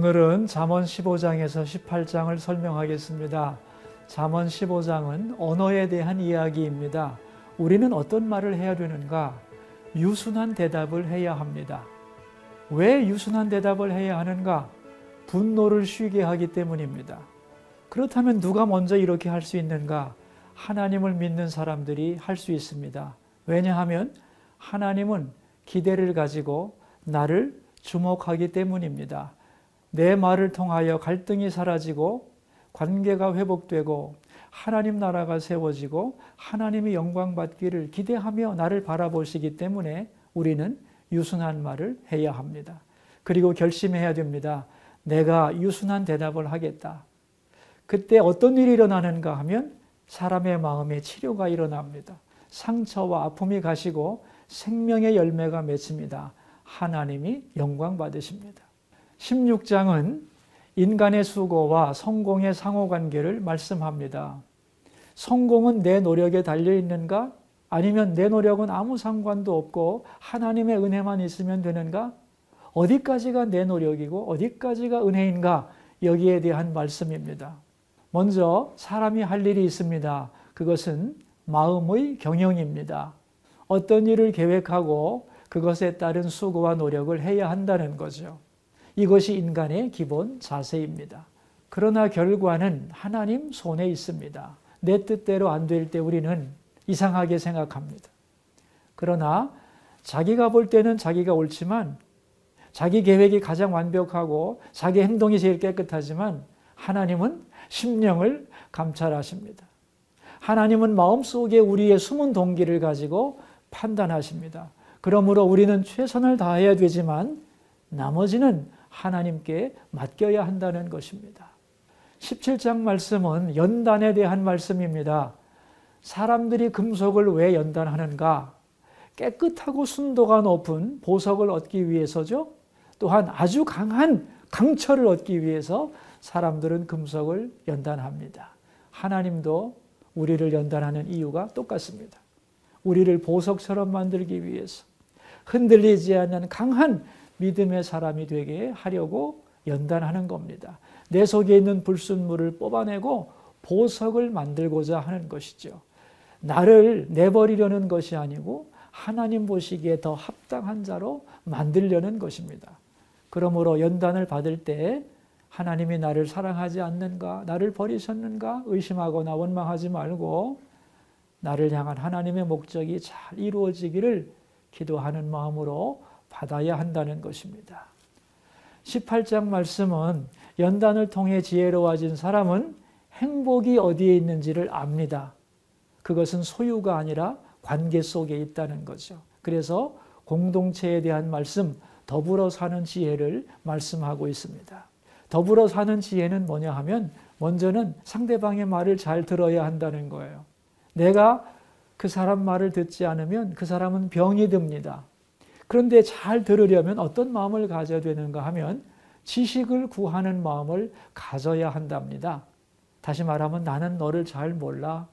오늘은 잠언 15장에서 18장을 설명하겠습니다. 잠언 15장은 언어에 대한 이야기입니다. 우리는 어떤 말을 해야 되는가? 유순한 대답을 해야 합니다. 왜 유순한 대답을 해야 하는가? 분노를 쉬게 하기 때문입니다. 그렇다면 누가 먼저 이렇게 할 수 있는가? 하나님을 믿는 사람들이 할 수 있습니다. 왜냐하면 하나님은 기대를 가지고 나를 주목하기 때문입니다. 내 말을 통하여 갈등이 사라지고 관계가 회복되고 하나님 나라가 세워지고 하나님이 영광 받기를 기대하며 나를 바라보시기 때문에 우리는 유순한 말을 해야 합니다. 그리고 결심해야 됩니다. 내가 유순한 대답을 하겠다. 그때 어떤 일이 일어나는가 하면 사람의 마음에 치료가 일어납니다. 상처와 아픔이 가시고 생명의 열매가 맺힙니다. 하나님이 영광 받으십니다. 16장은 인간의 수고와 성공의 상호관계를 말씀합니다. 성공은 내 노력에 달려 있는가? 아니면 내 노력은 아무 상관도 없고 하나님의 은혜만 있으면 되는가? 어디까지가 내 노력이고 어디까지가 은혜인가? 여기에 대한 말씀입니다. 먼저 사람이 할 일이 있습니다. 그것은 마음의 경영입니다. 어떤 일을 계획하고 그것에 따른 수고와 노력을 해야 한다는 거죠. 이것이 인간의 기본 자세입니다. 그러나 결과는 하나님 손에 있습니다. 내 뜻대로 안 될 때 우리는 이상하게 생각합니다. 그러나 자기가 볼 때는 자기가 옳지만 자기 계획이 가장 완벽하고 자기 행동이 제일 깨끗하지만 하나님은 심령을 감찰하십니다. 하나님은 마음속에 우리의 숨은 동기를 가지고 판단하십니다. 그러므로 우리는 최선을 다해야 되지만 나머지는 하나님께 맡겨야 한다는 것입니다. 17장 말씀은 연단에 대한 말씀입니다. 사람들이 금속을 왜 연단하는가? 깨끗하고 순도가 높은 보석을 얻기 위해서죠. 또한 아주 강한 강철을 얻기 위해서 사람들은 금속을 연단합니다. 하나님도 우리를 연단하는 이유가 똑같습니다. 우리를 보석처럼 만들기 위해서 흔들리지 않는 강한 믿음의 사람이 되게 하려고 연단하는 겁니다. 내 속에 있는 불순물을 뽑아내고 보석을 만들고자 하는 것이죠. 나를 내버리려는 것이 아니고 하나님 보시기에 더 합당한 자로 만들려는 것입니다. 그러므로 연단을 받을 때 하나님이 나를 사랑하지 않는가, 나를 버리셨는가 의심하거나 원망하지 말고 나를 향한 하나님의 목적이 잘 이루어지기를 기도하는 마음으로 받아야 한다는 것입니다. 18장 말씀은 연단을 통해 지혜로워진 사람은 행복이 어디에 있는지를 압니다. 그것은 소유가 아니라 관계 속에 있다는 거죠. 그래서 공동체에 대한 말씀, 더불어 사는 지혜를 말씀하고 있습니다. 더불어 사는 지혜는 뭐냐 하면 먼저는 상대방의 말을 잘 들어야 한다는 거예요. 내가 그 사람 말을 듣지 않으면 그 사람은 병이 듭니다. 그런데 잘 들으려면 어떤 마음을 가져야 되는가 하면 지식을 구하는 마음을 가져야 한답니다. 다시 말하면 나는 너를 잘 몰라.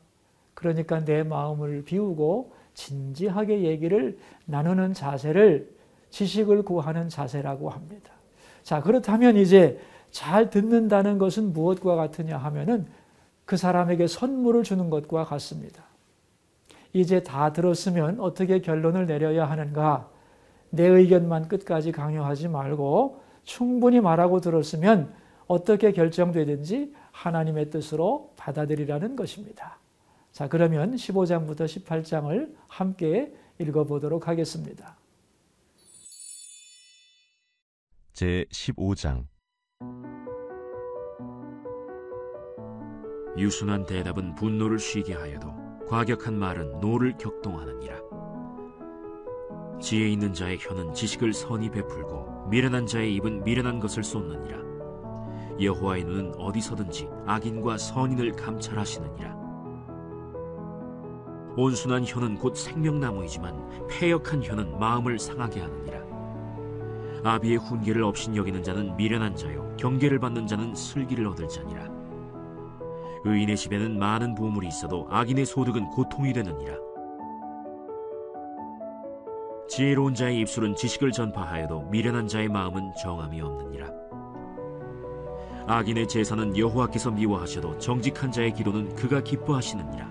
그러니까 내 마음을 비우고 진지하게 얘기를 나누는 자세를 지식을 구하는 자세라고 합니다. 자, 그렇다면 이제 잘 듣는다는 것은 무엇과 같으냐 하면은 그 사람에게 선물을 주는 것과 같습니다. 이제 다 들었으면 어떻게 결론을 내려야 하는가? 내 의견만 끝까지 강요하지 말고 충분히 말하고 들었으면 어떻게 결정되든지 하나님의 뜻으로 받아들이라는 것입니다. 자, 그러면 15장부터 18장을 함께 읽어보도록 하겠습니다. 제 15장 유순한 대답은 분노를 쉬게 하여도 과격한 말은 노를 격동하느니라. 지혜 있는 자의 혀는 지식을 선히 베풀고 미련한 자의 입은 미련한 것을 쏟느니라. 여호와의 눈은 어디서든지 악인과 선인을 감찰하시느니라. 온순한 혀는 곧 생명나무이지만 패역한 혀는 마음을 상하게 하느니라. 아비의 훈계를 없인 여기는 자는 미련한 자요 경계를 받는 자는 슬기를 얻을 자니라. 의인의 집에는 많은 보물이 있어도 악인의 소득은 고통이 되느니라. 지혜로운 자의 입술은 지식을 전파하여도 미련한 자의 마음은 정함이 없느니라. 악인의 제사는 여호와께서 미워하셔도 정직한 자의 기도는 그가 기뻐하시느니라.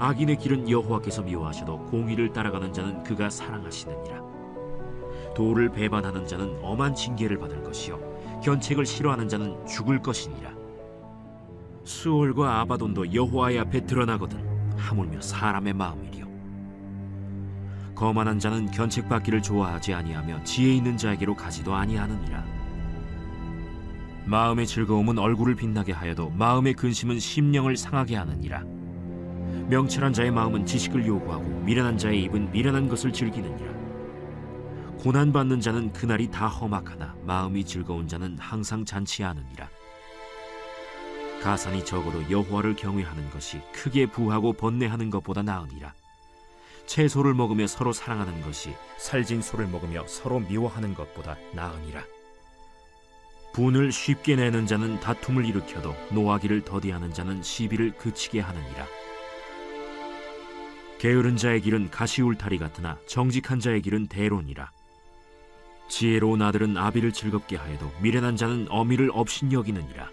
악인의 길은 여호와께서 미워하셔도 공의를 따라가는 자는 그가 사랑하시느니라. 도를 배반하는 자는 엄한 징계를 받을 것이요 견책을 싫어하는 자는 죽을 것이니라. 수월과 아바돈도 여호와의 앞에 드러나거든 하물며 사람의 마음이리요. 거만한 자는 견책받기를 좋아하지 아니하며 지혜 있는 자에게로 가지도 아니하느니라. 마음의 즐거움은 얼굴을 빛나게 하여도 마음의 근심은 심령을 상하게 하느니라. 명철한 자의 마음은 지식을 요구하고 미련한 자의 입은 미련한 것을 즐기느니라. 고난 받는 자는 그날이 다 험악하나 마음이 즐거운 자는 항상 잔치하느니라. 가산이 적어도 여호와를 경외하는 것이 크게 부하고 번뇌하는 것보다 나으니라. 채소를 먹으며 서로 사랑하는 것이 살진 소를 먹으며 서로 미워하는 것보다 나으니라. 분을 쉽게 내는 자는 다툼을 일으켜도 노하기를 더디하는 자는 시비를 그치게 하느니라. 게으른 자의 길은 가시울타리 같으나 정직한 자의 길은 대론이라. 지혜로운 아들은 아비를 즐겁게 하여도 미련한 자는 어미를 업신여기느니라.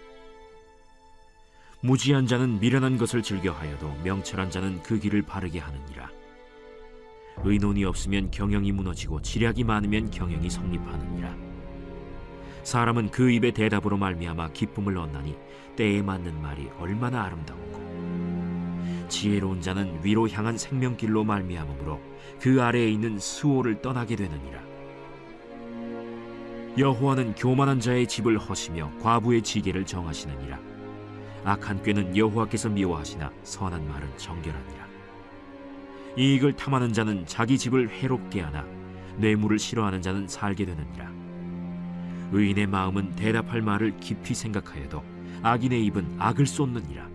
무지한 자는 미련한 것을 즐겨하여도 명철한 자는 그 길을 바르게 하느니라. 의논이 없으면 경영이 무너지고 지략이 많으면 경영이 성립하느니라. 사람은 그 입의 대답으로 말미암아 기쁨을 얻나니 때에 맞는 말이 얼마나 아름다운고. 지혜로운 자는 위로 향한 생명길로 말미암으므로 그 아래에 있는 수호를 떠나게 되느니라. 여호와는 교만한 자의 집을 허시며 과부의 지게를 정하시느니라. 악한 꾀는 여호와께서 미워하시나 선한 말은 정결하니라. 이익을 탐하는 자는 자기 집을 해롭게 하나 뇌물을 싫어하는 자는 살게 되느니라. 의인의 마음은 대답할 말을 깊이 생각하여도 악인의 입은 악을 쏟느니라.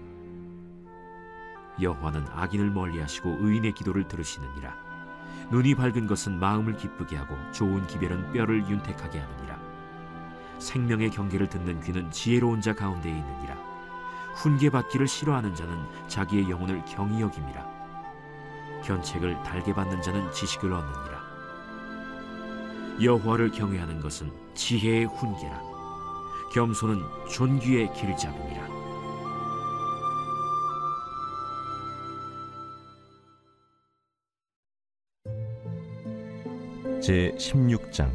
여호와는 악인을 멀리하시고 의인의 기도를 들으시느니라. 눈이 밝은 것은 마음을 기쁘게 하고 좋은 기별은 뼈를 윤택하게 하느니라. 생명의 경계를 듣는 귀는 지혜로운 자 가운데에 있느니라. 훈계 받기를 싫어하는 자는 자기의 영혼을 경히 여김이라. 견책을 달게 받는 자는 지식을 얻느니라. 여호와를 경외하는 것은 지혜의 훈계라. 겸손은 존귀의 길잡이니라. 제 16장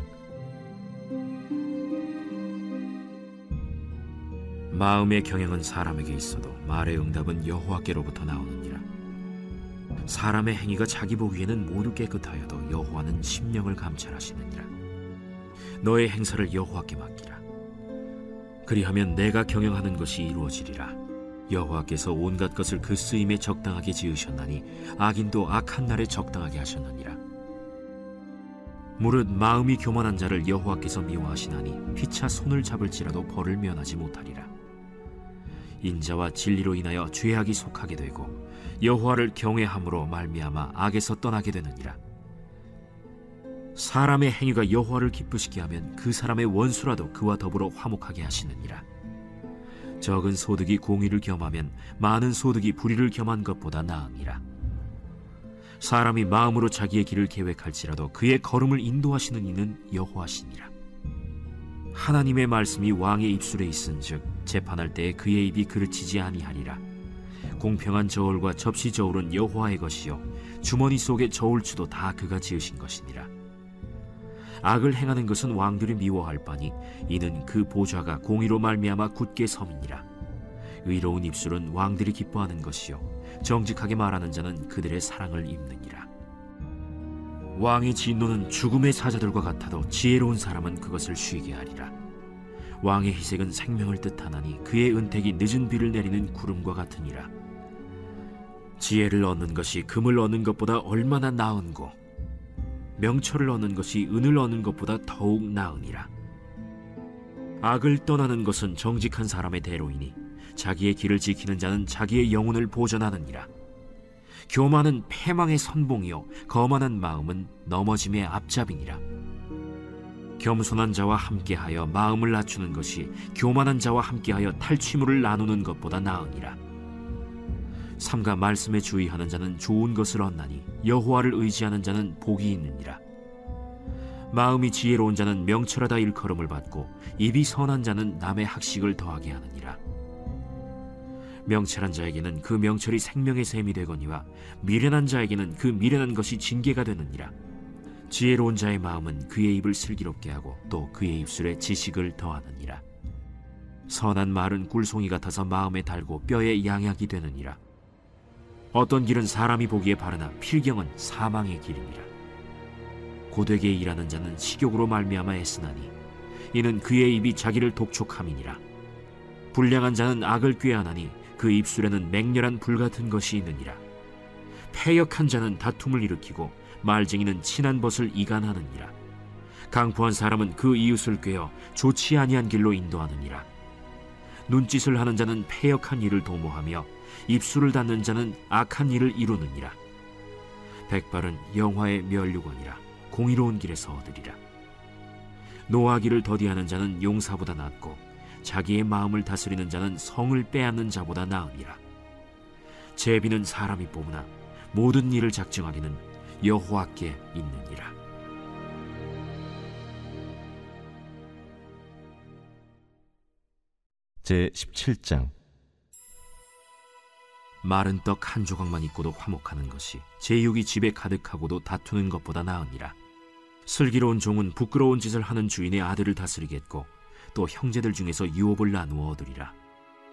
마음의 경영은 사람에게 있어도 말의 응답은 여호와께로부터 나오느니라. 사람의 행위가 자기 보기에는 모두 깨끗하여도 여호와는 심령을 감찰하시느니라. 너의 행사를 여호와께 맡기라. 그리하면 내가 경영하는 것이 이루어지리라. 여호와께서 온갖 것을 그 쓰임에 적당하게 지으셨나니 악인도 악한 날에 적당하게 하셨느니라. 무릇 마음이 교만한 자를 여호와께서 미워하시나니 피차 손을 잡을지라도 벌을 면하지 못하리라. 인자와 진리로 인하여 죄악이 속하게 되고 여호와를 경외함으로 말미암아 악에서 떠나게 되느니라. 사람의 행위가 여호와를 기쁘시게 하면 그 사람의 원수라도 그와 더불어 화목하게 하시느니라. 적은 소득이 공의를 겸하면 많은 소득이 불의를 겸한 것보다 나으니라. 사람이 마음으로 자기의 길을 계획할지라도 그의 걸음을 인도하시는 이는 여호와시니라. 하나님의 말씀이 왕의 입술에 있은즉 재판할 때에 그의 입이 그르치지 아니하리라. 공평한 저울과 접시 저울은 여호와의 것이요 주머니 속의 저울추도 다 그가 지으신 것이니라. 악을 행하는 것은 왕들이 미워할 바니 이는 그 보좌가 공의로 말미암아 굳게 섬이니라. 의로운 입술은 왕들이 기뻐하는 것이요 정직하게 말하는 자는 그들의 사랑을 입느니라. 왕의 진노는 죽음의 사자들과 같아도 지혜로운 사람은 그것을 쉬게 하리라. 왕의 희색은 생명을 뜻하나니 그의 은택이 늦은 비를 내리는 구름과 같으니라. 지혜를 얻는 것이 금을 얻는 것보다 얼마나 나은고 명철을 얻는 것이 은을 얻는 것보다 더욱 나으니라. 악을 떠나는 것은 정직한 사람의 대로이니 자기의 길을 지키는 자는 자기의 영혼을 보전하느니라. 교만은 패망의 선봉이요 거만한 마음은 넘어짐의 앞잡이니라. 겸손한 자와 함께하여 마음을 낮추는 것이 교만한 자와 함께하여 탈취물을 나누는 것보다 나으니라. 삼가 말씀에 주의하는 자는 좋은 것을 얻나니 여호와를 의지하는 자는 복이 있느니라. 마음이 지혜로운 자는 명철하다 일컬음을 받고 입이 선한 자는 남의 학식을 더하게 하느니라. 명철한 자에게는 그 명철이 생명의 샘이 되거니와 미련한 자에게는 그 미련한 것이 징계가 되느니라. 지혜로운 자의 마음은 그의 입을 슬기롭게 하고 또 그의 입술에 지식을 더하느니라. 선한 말은 꿀송이 같아서 마음에 달고 뼈에 양약이 되느니라 어떤 길은 사람이 보기에 바르나 필경은 사망의 길이니라 고되게 일하는 자는 식욕으로 말미암아 애쓰나니 이는 그의 입이 자기를 독촉함이니라. 불량한 자는 악을 꾀하나니 그 입술에는 맹렬한 불 같은 것이 있느니라. 패역한 자는 다툼을 일으키고 말쟁이는 친한 벗을 이간하느니라. 강포한 사람은 그 이웃을 꾀어 좋지 아니한 길로 인도하느니라. 눈짓을 하는 자는 패역한 일을 도모하며 입술을 닫는 자는 악한 일을 이루느니라. 백발은 영화의 멸류관이라 공의로운 길에서 얻으리라. 노하기를 더디하는 자는 용사보다 낫고 자기의 마음을 다스리는 자는 성을 빼앗는 자보다 나으니라. 제비는 사람이 뽑으나 모든 일을 작정하기는 여호와께 있느니라. 제 17장 마른 떡 한 조각만 있고도 화목하는 것이 제육이 집에 가득하고도 다투는 것보다 나으니라. 슬기로운 종은 부끄러운 짓을 하는 주인의 아들을 다스리겠고 또 형제들 중에서 유업을 나누어 얻으리라.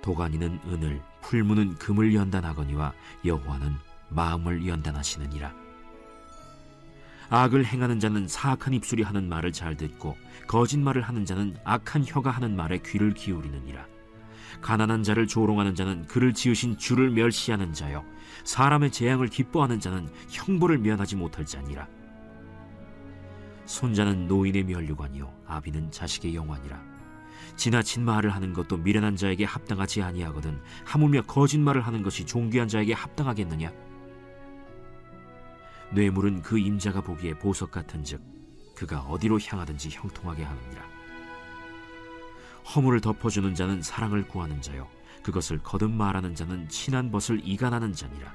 도가니는 은을 풀무는 금을 연단하거니와 여호와는 마음을 연단하시느니라. 악을 행하는 자는 사악한 입술이 하는 말을 잘 듣고 거짓말을 하는 자는 악한 혀가 하는 말에 귀를 기울이느니라 가난한 자를 조롱하는 자는 그를 지으신 주를 멸시하는 자요. 사람의 재앙을 기뻐하는 자는 형벌을 면하지 못할 자니라. 손자는 노인의 면류관이요 아비는 자식의 영환이라. 지나친 말을 하는 것도 미련한 자에게 합당하지 아니하거든 하물며 거짓말을 하는 것이 존귀한 자에게 합당하겠느냐? 뇌물은 그 임자가 보기에 보석 같은즉 그가 어디로 향하든지 형통하게 하느니라 허물을 덮어주는 자는 사랑을 구하는 자요. 그것을 거듭 말하는 자는 친한 벗을 이간하는 자니라.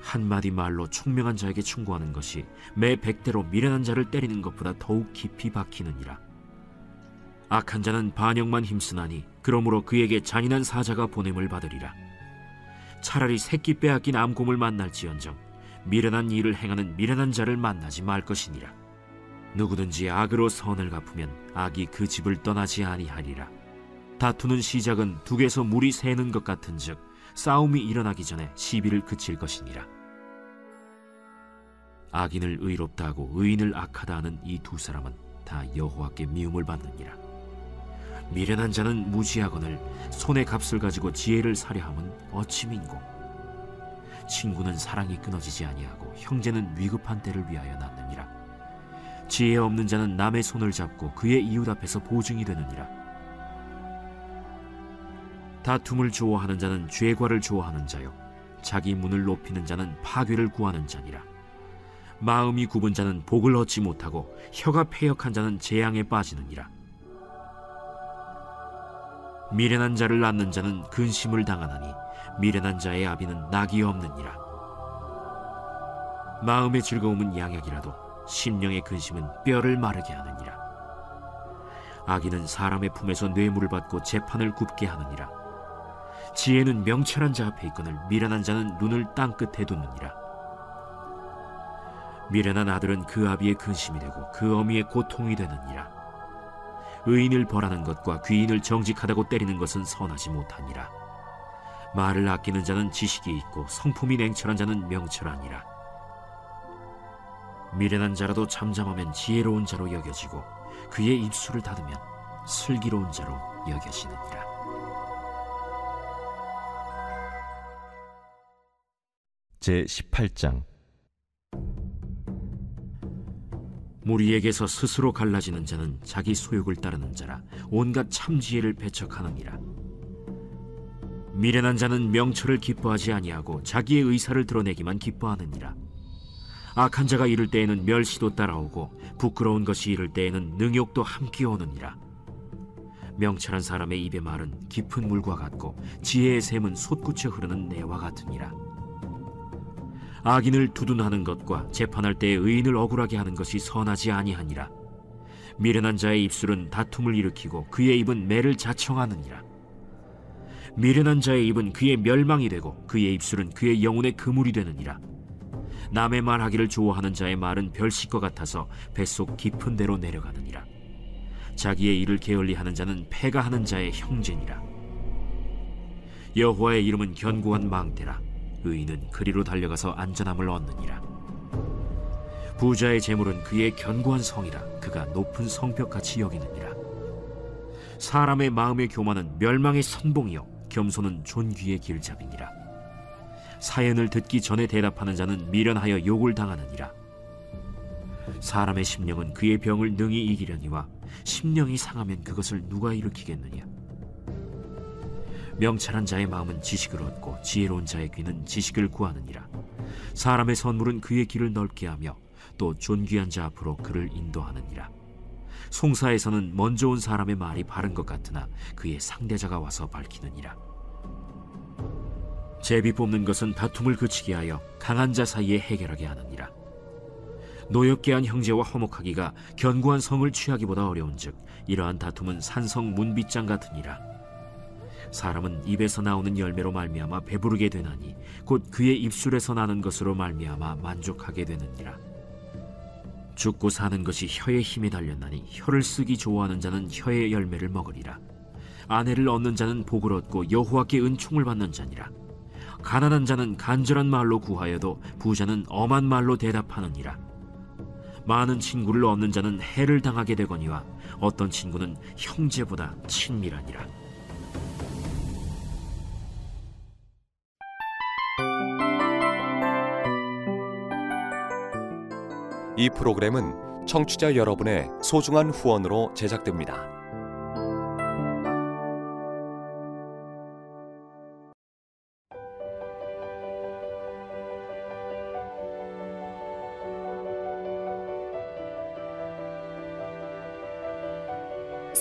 한마디 말로 총명한 자에게 충고하는 것이 매 백대로 미련한 자를 때리는 것보다 더욱 깊이 박히느니라. 악한 자는 반역만 힘쓰나니 그러므로 그에게 잔인한 사자가 보냄을 받으리라. 차라리 새끼 빼앗긴 암곰을 만날지언정 미련한 일을 행하는 미련한 자를 만나지 말 것이니라 누구든지 악으로 선을 갚으면 악이 그 집을 떠나지 아니하리라. 다투는 시작은 둑에서 물이 새는 것 같은즉 싸움이 일어나기 전에 시비를 그칠 것이니라. 악인을 의롭다 하고 의인을 악하다 하는 이 두 사람은 다 여호와께 미움을 받느니라. 미련한 자는 무지하거늘 손의 값을 가지고 지혜를 사려 함은 어찌 민고 친구는 사랑이 끊어지지 아니하고 형제는 위급한 때를 위하여 낳느니라. 지혜 없는 자는 남의 손을 잡고 그의 이웃 앞에서 보증이 되느니라. 다툼을 좋아하는 자는 죄과를 좋아하는 자요. 자기 문을 높이는 자는 파괴를 구하는 자니라. 마음이 굽은 자는 복을 얻지 못하고 혀가 패역한 자는 재앙에 빠지느니라. 미련한 자를 낳는 자는 근심을 당하나니 미련한 자의 아비는 낙이 없느니라. 마음의 즐거움은 양약이라도 심령의 근심은 뼈를 마르게 하느니라. 악인은 사람의 품에서 뇌물을 받고 재판을 굽게 하느니라. 지혜는 명철한 자 앞에 있거늘 미련한 자는 눈을 땅 끝에 두느니라. 미련한 아들은 그 아비의 근심이 되고 그 어미의 고통이 되느니라. 의인을 벌하는 것과 귀인을 정직하다고 때리는 것은 선하지 못하니라. 말을 아끼는 자는 지식이 있고 성품이 냉철한 자는 명철하니라. 미련한 자라도 잠잠하면 지혜로운 자로 여겨지고 그의 입술을 닫으면 슬기로운 자로 여겨지느니라. 제 18장 무리에게서 스스로 갈라지는 자는 자기 소욕을 따르는 자라 온갖 참지혜를 배척하느니라. 미련한 자는 명철을 기뻐하지 아니하고 자기의 의사를 드러내기만 기뻐하느니라. 악한 자가 이를 때에는 멸시도 따라오고 부끄러운 것이 이를 때에는 능욕도 함께 오느니라. 명철한 사람의 입의 말은 깊은 물과 같고 지혜의 샘은 솟구쳐 흐르는 내와 같으니라. 악인을 두둔하는 것과 재판할 때에 의인을 억울하게 하는 것이 선하지 아니하니라. 미련한 자의 입술은 다툼을 일으키고 그의 입은 매를 자청하느니라. 미련한 자의 입은 그의 멸망이 되고 그의 입술은 그의 영혼의 그물이 되느니라. 남의 말 하기를 좋아하는 자의 말은 별식과 같아서 뱃속 깊은 데로 내려가느니라. 자기의 일을 게을리 하는 자는 패가 하는 자의 형제니라. 여호와의 이름은 견고한 망대라. 의인은 그리로 달려가서 안전함을 얻느니라. 부자의 재물은 그의 견고한 성이라 그가 높은 성벽같이 여기느니라. 사람의 마음의 교만은 멸망의 선봉이요 겸손은 존귀의 길잡이니라. 사연을 듣기 전에 대답하는 자는 미련하여 욕을 당하느니라. 사람의 심령은 그의 병을 능히 이기려니와 심령이 상하면 그것을 누가 일으키겠느냐. 명찰한 자의 마음은 지식을 얻고 지혜로운 자의 귀는 지식을 구하느니라. 사람의 선물은 그의 길을 넓게 하며 또 존귀한 자 앞으로 그를 인도하느니라. 송사에서는 먼저 온 사람의 말이 바른 것 같으나 그의 상대자가 와서 밝히느니라. 제비 뽑는 것은 다툼을 그치게 하여 강한 자 사이에 해결하게 하느니라. 노엽게 한 형제와 화목하기가 견고한 성을 취하기보다 어려운즉 이러한 다툼은 산성 문빗장 같으니라. 사람은 입에서 나오는 열매로 말미암아 배부르게 되나니 곧 그의 입술에서 나는 것으로 말미암아 만족하게 되느니라. 죽고 사는 것이 혀의 힘에 달렸나니 혀를 쓰기 좋아하는 자는 혀의 열매를 먹으리라. 아내를 얻는 자는 복을 얻고 여호와께 은총을 받는 자니라. 가난한 자는 간절한 말로 구하여도 부자는 엄한 말로 대답하느니라. 많은 친구를 얻는 자는 해를 당하게 되거니와 어떤 친구는 형제보다 친밀하니라. 이 프로그램은 청취자 여러분의 소중한 후원으로 제작됩니다.